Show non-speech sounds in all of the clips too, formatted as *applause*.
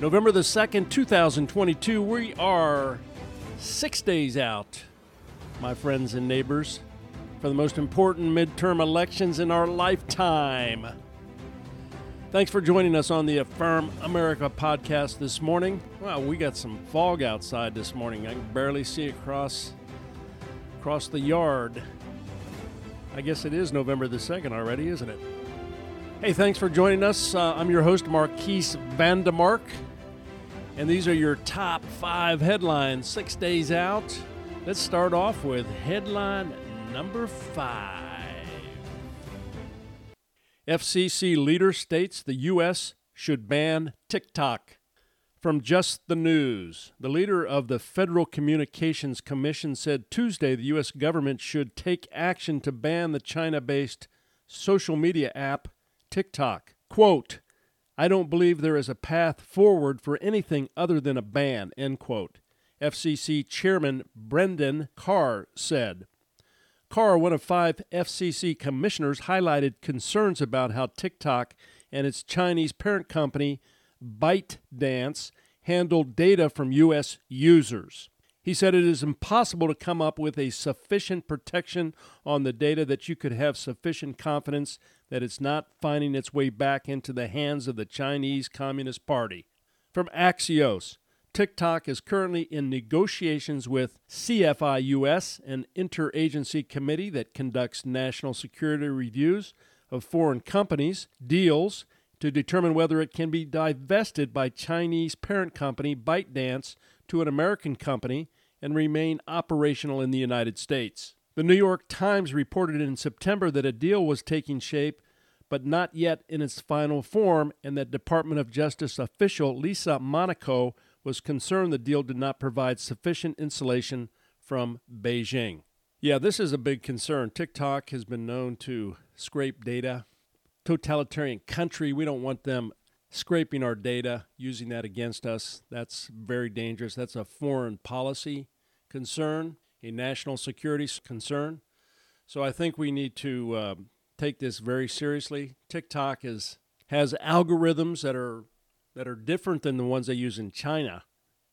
November the 2nd, 2022. We are six days out, my friends and neighbors, for the most important midterm elections in our lifetime. Thanks for joining us on the Affirm America podcast this morning. Wow, we got some fog outside this morning. I can barely see across across the yard. I guess it is November the 2nd already, isn't it? Hey, thanks for joining us. Uh, I'm your host, Marquise Vandemark. And these are your top five headlines six days out. Let's start off with headline number five FCC leader states the U.S. should ban TikTok. From Just the News, the leader of the Federal Communications Commission said Tuesday the U.S. government should take action to ban the China based social media app TikTok. Quote, I don't believe there is a path forward for anything other than a ban, end quote. FCC Chairman Brendan Carr said. Carr, one of five FCC commissioners, highlighted concerns about how TikTok and its Chinese parent company, ByteDance, handled data from U.S. users. He said it is impossible to come up with a sufficient protection on the data that you could have sufficient confidence that it's not finding its way back into the hands of the Chinese Communist Party. From Axios, TikTok is currently in negotiations with CFIUS, an interagency committee that conducts national security reviews of foreign companies, deals to determine whether it can be divested by Chinese parent company ByteDance to an American company and remain operational in the United States. The New York Times reported in September that a deal was taking shape, but not yet in its final form, and that Department of Justice official Lisa Monaco was concerned the deal did not provide sufficient insulation from Beijing. Yeah, this is a big concern. TikTok has been known to scrape data. Totalitarian country, we don't want them scraping our data, using that against us. That's very dangerous. That's a foreign policy concern, a national security concern. So I think we need to uh, take this very seriously. TikTok is has algorithms that are that are different than the ones they use in China.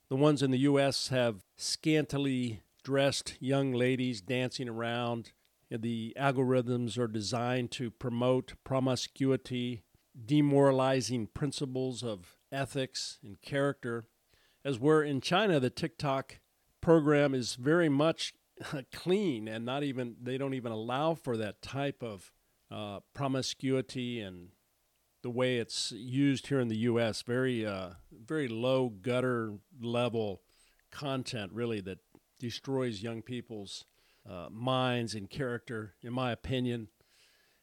The ones in the U.S. have scantily dressed young ladies dancing around. The algorithms are designed to promote promiscuity, demoralizing principles of ethics and character, as where in China the TikTok program is very much *laughs* clean and not even they don't even allow for that type of uh, promiscuity and the way it's used here in the U.S. Very uh, very low gutter level content really that destroys young people's uh, minds and character, in my opinion.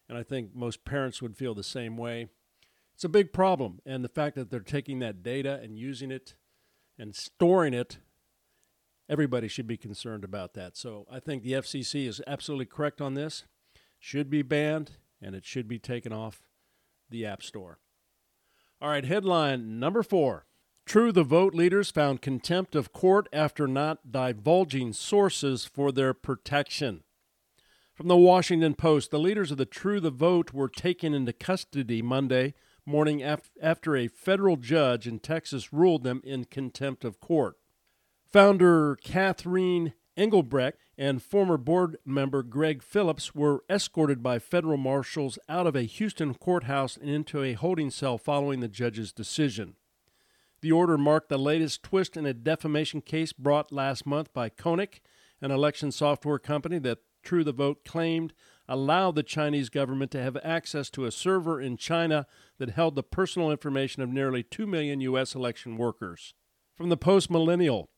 And I think most parents would feel the same way. It's a big problem. And the fact that they're taking that data and using it and storing it, everybody should be concerned about that. So I think the FCC is absolutely correct on this. Should be banned and it should be taken off the App Store. All right, headline number four. True the Vote leaders found contempt of court after not divulging sources for their protection. From the Washington Post, the leaders of the True the Vote were taken into custody Monday morning after a federal judge in Texas ruled them in contempt of court. Founder Catherine Engelbrecht and former board member Greg Phillips were escorted by federal marshals out of a Houston courthouse and into a holding cell following the judge's decision. The order marked the latest twist in a defamation case brought last month by Konnech, an election software company that True the Vote claimed allowed the Chinese government to have access to a server in China that held the personal information of nearly 2 million U.S. election workers. From the Post Millennial,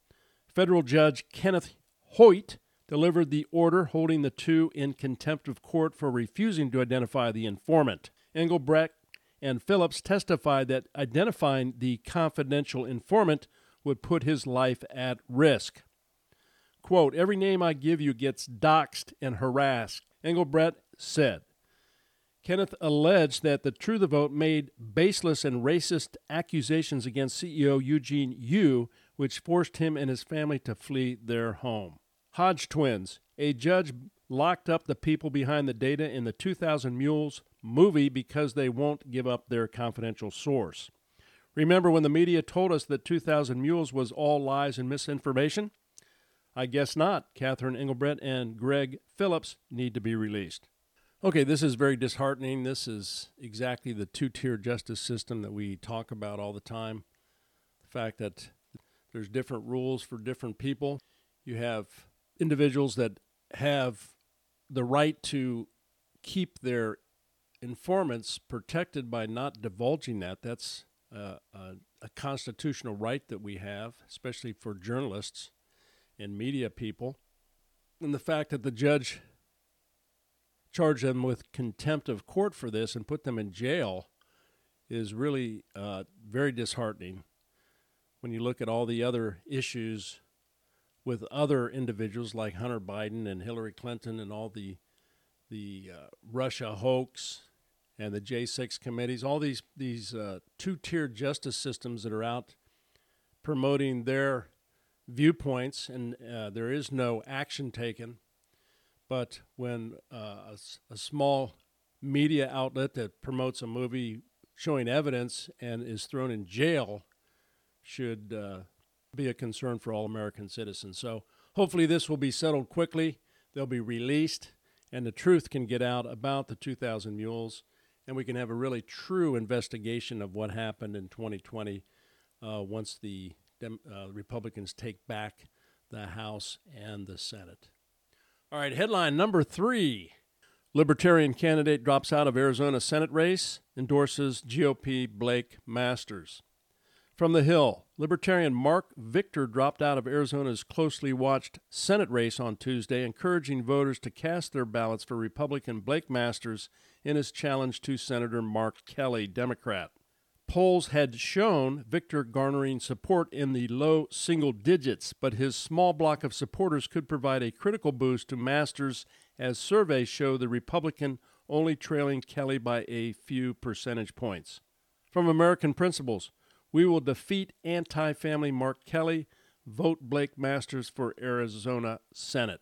federal judge Kenneth Hoyt delivered the order holding the two in contempt of court for refusing to identify the informant. Engelbrecht and Phillips testified that identifying the confidential informant would put his life at risk. Quote, Every name I give you gets doxxed and harassed, Engelbrecht said. Konnech alleged that the True the Vote made baseless and racist accusations against CEO Eugene Yu, which forced him and his family to flee their home. Hodge twins. A judge locked up the people behind the data in the 2000 Mules movie because they won't give up their confidential source. Remember when the media told us that 2000 Mules was all lies and misinformation? I guess not. Catherine Engelbrecht and Greg Phillips need to be released. Okay, this is very disheartening. This is exactly the two tier justice system that we talk about all the time. The fact that there's different rules for different people. You have individuals that have the right to keep their informants protected by not divulging that. That's uh, a, a constitutional right that we have, especially for journalists and media people. And the fact that the judge charged them with contempt of court for this and put them in jail is really uh, very disheartening when you look at all the other issues with other individuals like Hunter Biden and Hillary Clinton and all the the uh, Russia hoax and the J6 committees, all these these uh, two-tier justice systems that are out promoting their viewpoints, and uh, there is no action taken but when uh, a, a, small media outlet that promotes a movie showing evidence and is thrown in jail should uh, be a concern for all American citizens. So hopefully this will be settled quickly. They'll be released, and the truth can get out about the 2,000 mules, and we can have a really true investigation of what happened in 2020 uh, once the Dem- uh, Republicans take back the House and the Senate. All right, headline number three Libertarian candidate drops out of Arizona Senate race, endorses GOP Blake Masters. From the Hill, Libertarian Mark Victor dropped out of Arizona's closely watched Senate race on Tuesday, encouraging voters to cast their ballots for Republican Blake Masters in his challenge to Senator Mark Kelly, Democrat. Polls had shown Victor garnering support in the low single digits, but his small block of supporters could provide a critical boost to Masters as surveys show the Republican only trailing Kelly by a few percentage points. From American Principles, we will defeat anti family Mark Kelly. Vote Blake Masters for Arizona Senate.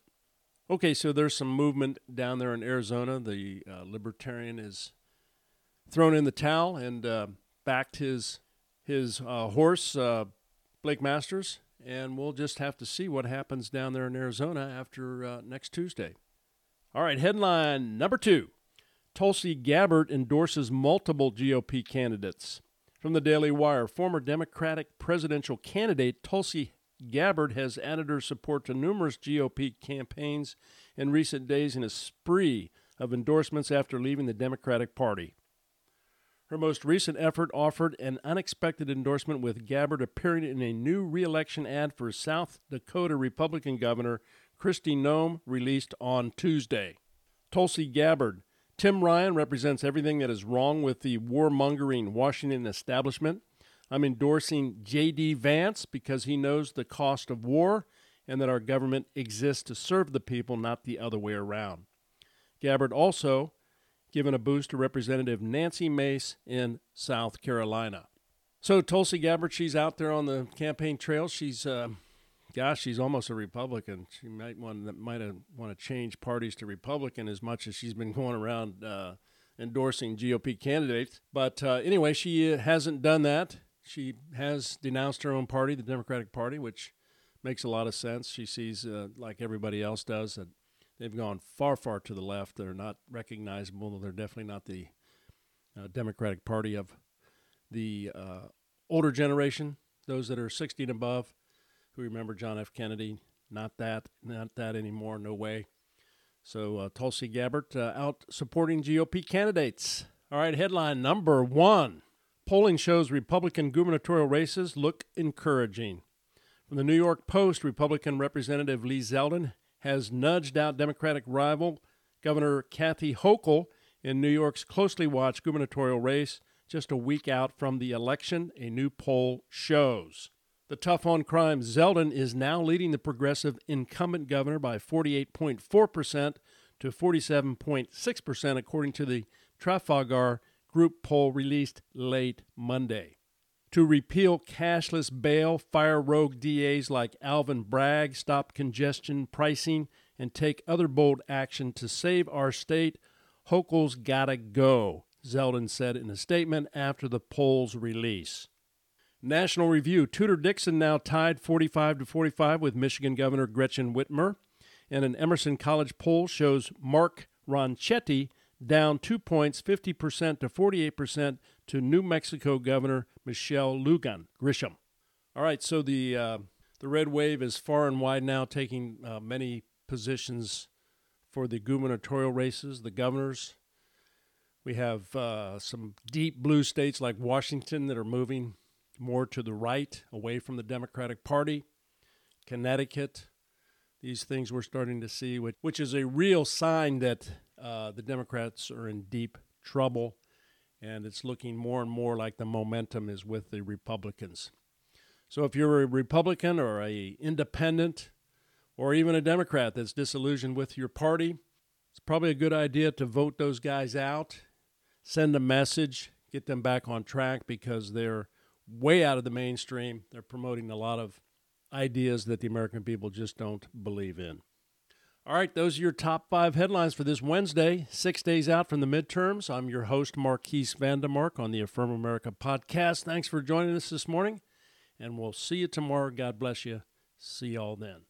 Okay, so there's some movement down there in Arizona. The uh, Libertarian is thrown in the towel, and uh, backed his his uh, horse, uh, Blake Masters, and we'll just have to see what happens down there in Arizona after uh, next Tuesday. All right, headline number two Tulsi Gabbard endorses multiple GOP candidates. From the Daily Wire, former Democratic presidential candidate Tulsi Gabbard has added her support to numerous GOP campaigns in recent days in a spree of endorsements after leaving the Democratic Party. Her most recent effort offered an unexpected endorsement with Gabbard appearing in a new reelection ad for South Dakota Republican Governor Kristi Noem, released on Tuesday. Tulsi Gabbard. Tim Ryan represents everything that is wrong with the warmongering Washington establishment. I'm endorsing J.D. Vance because he knows the cost of war and that our government exists to serve the people, not the other way around. Gabbard also given a boost to Representative Nancy Mace in South Carolina. So Tulsi Gabbard, she's out there on the campaign trail. She's, uh, gosh, she's almost a Republican. She might want might want to change parties to Republican as much as she's been going around uh, endorsing GOP candidates. But uh, anyway, she hasn't done that. She has denounced her own party, the Democratic Party, which makes a lot of sense. She sees, uh, like everybody else does, that they've gone far, far to the left. They're not recognizable. They're definitely not the uh, Democratic Party of the uh, older generation, those that are 60 and above, who remember John F. Kennedy. Not that, not that anymore. No way. So uh, Tulsi Gabbard uh, out supporting GOP candidates. All right, headline number one: Polling shows Republican gubernatorial races look encouraging. From the New York Post, Republican Representative Lee Zeldin has nudged out Democratic rival Governor Kathy Hochul in New York's closely watched gubernatorial race just a week out from the election, a new poll shows. The tough on crime Zeldin is now leading the progressive incumbent governor by 48.4% to 47.6%, according to the Trafalgar Group poll released late Monday. To repeal cashless bail, fire rogue DAs like Alvin Bragg, stop congestion pricing, and take other bold action to save our state, Hochul's gotta go, Zeldin said in a statement after the poll's release. National Review Tudor Dixon now tied 45 to 45 with Michigan Governor Gretchen Whitmer, and an Emerson College poll shows Mark Ronchetti down two points, 50% to 48% to New Mexico Governor Michelle Lujan Grisham. All right, so the uh, the red wave is far and wide now, taking uh, many positions for the gubernatorial races, the governors. We have uh, some deep blue states like Washington that are moving more to the right, away from the Democratic Party. Connecticut, these things we're starting to see, which, which is a real sign that uh, the Democrats are in deep trouble, and it's looking more and more like the momentum is with the Republicans. So if you're a Republican or a independent or even a Democrat that's disillusioned with your party, it's probably a good idea to vote those guys out, send a message, get them back on track because they're way out of the mainstream. They're promoting a lot of ideas that the American people just don't believe in. All right, those are your top five headlines for this Wednesday, six days out from the midterms. I'm your host, Marquise Vandemark, on the Affirm America podcast. Thanks for joining us this morning, and we'll see you tomorrow. God bless you. See y'all then.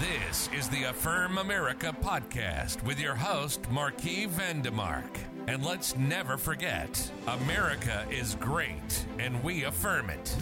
This is the Affirm America podcast with your host, Marquis Vandemark. And let's never forget America is great, and we affirm it.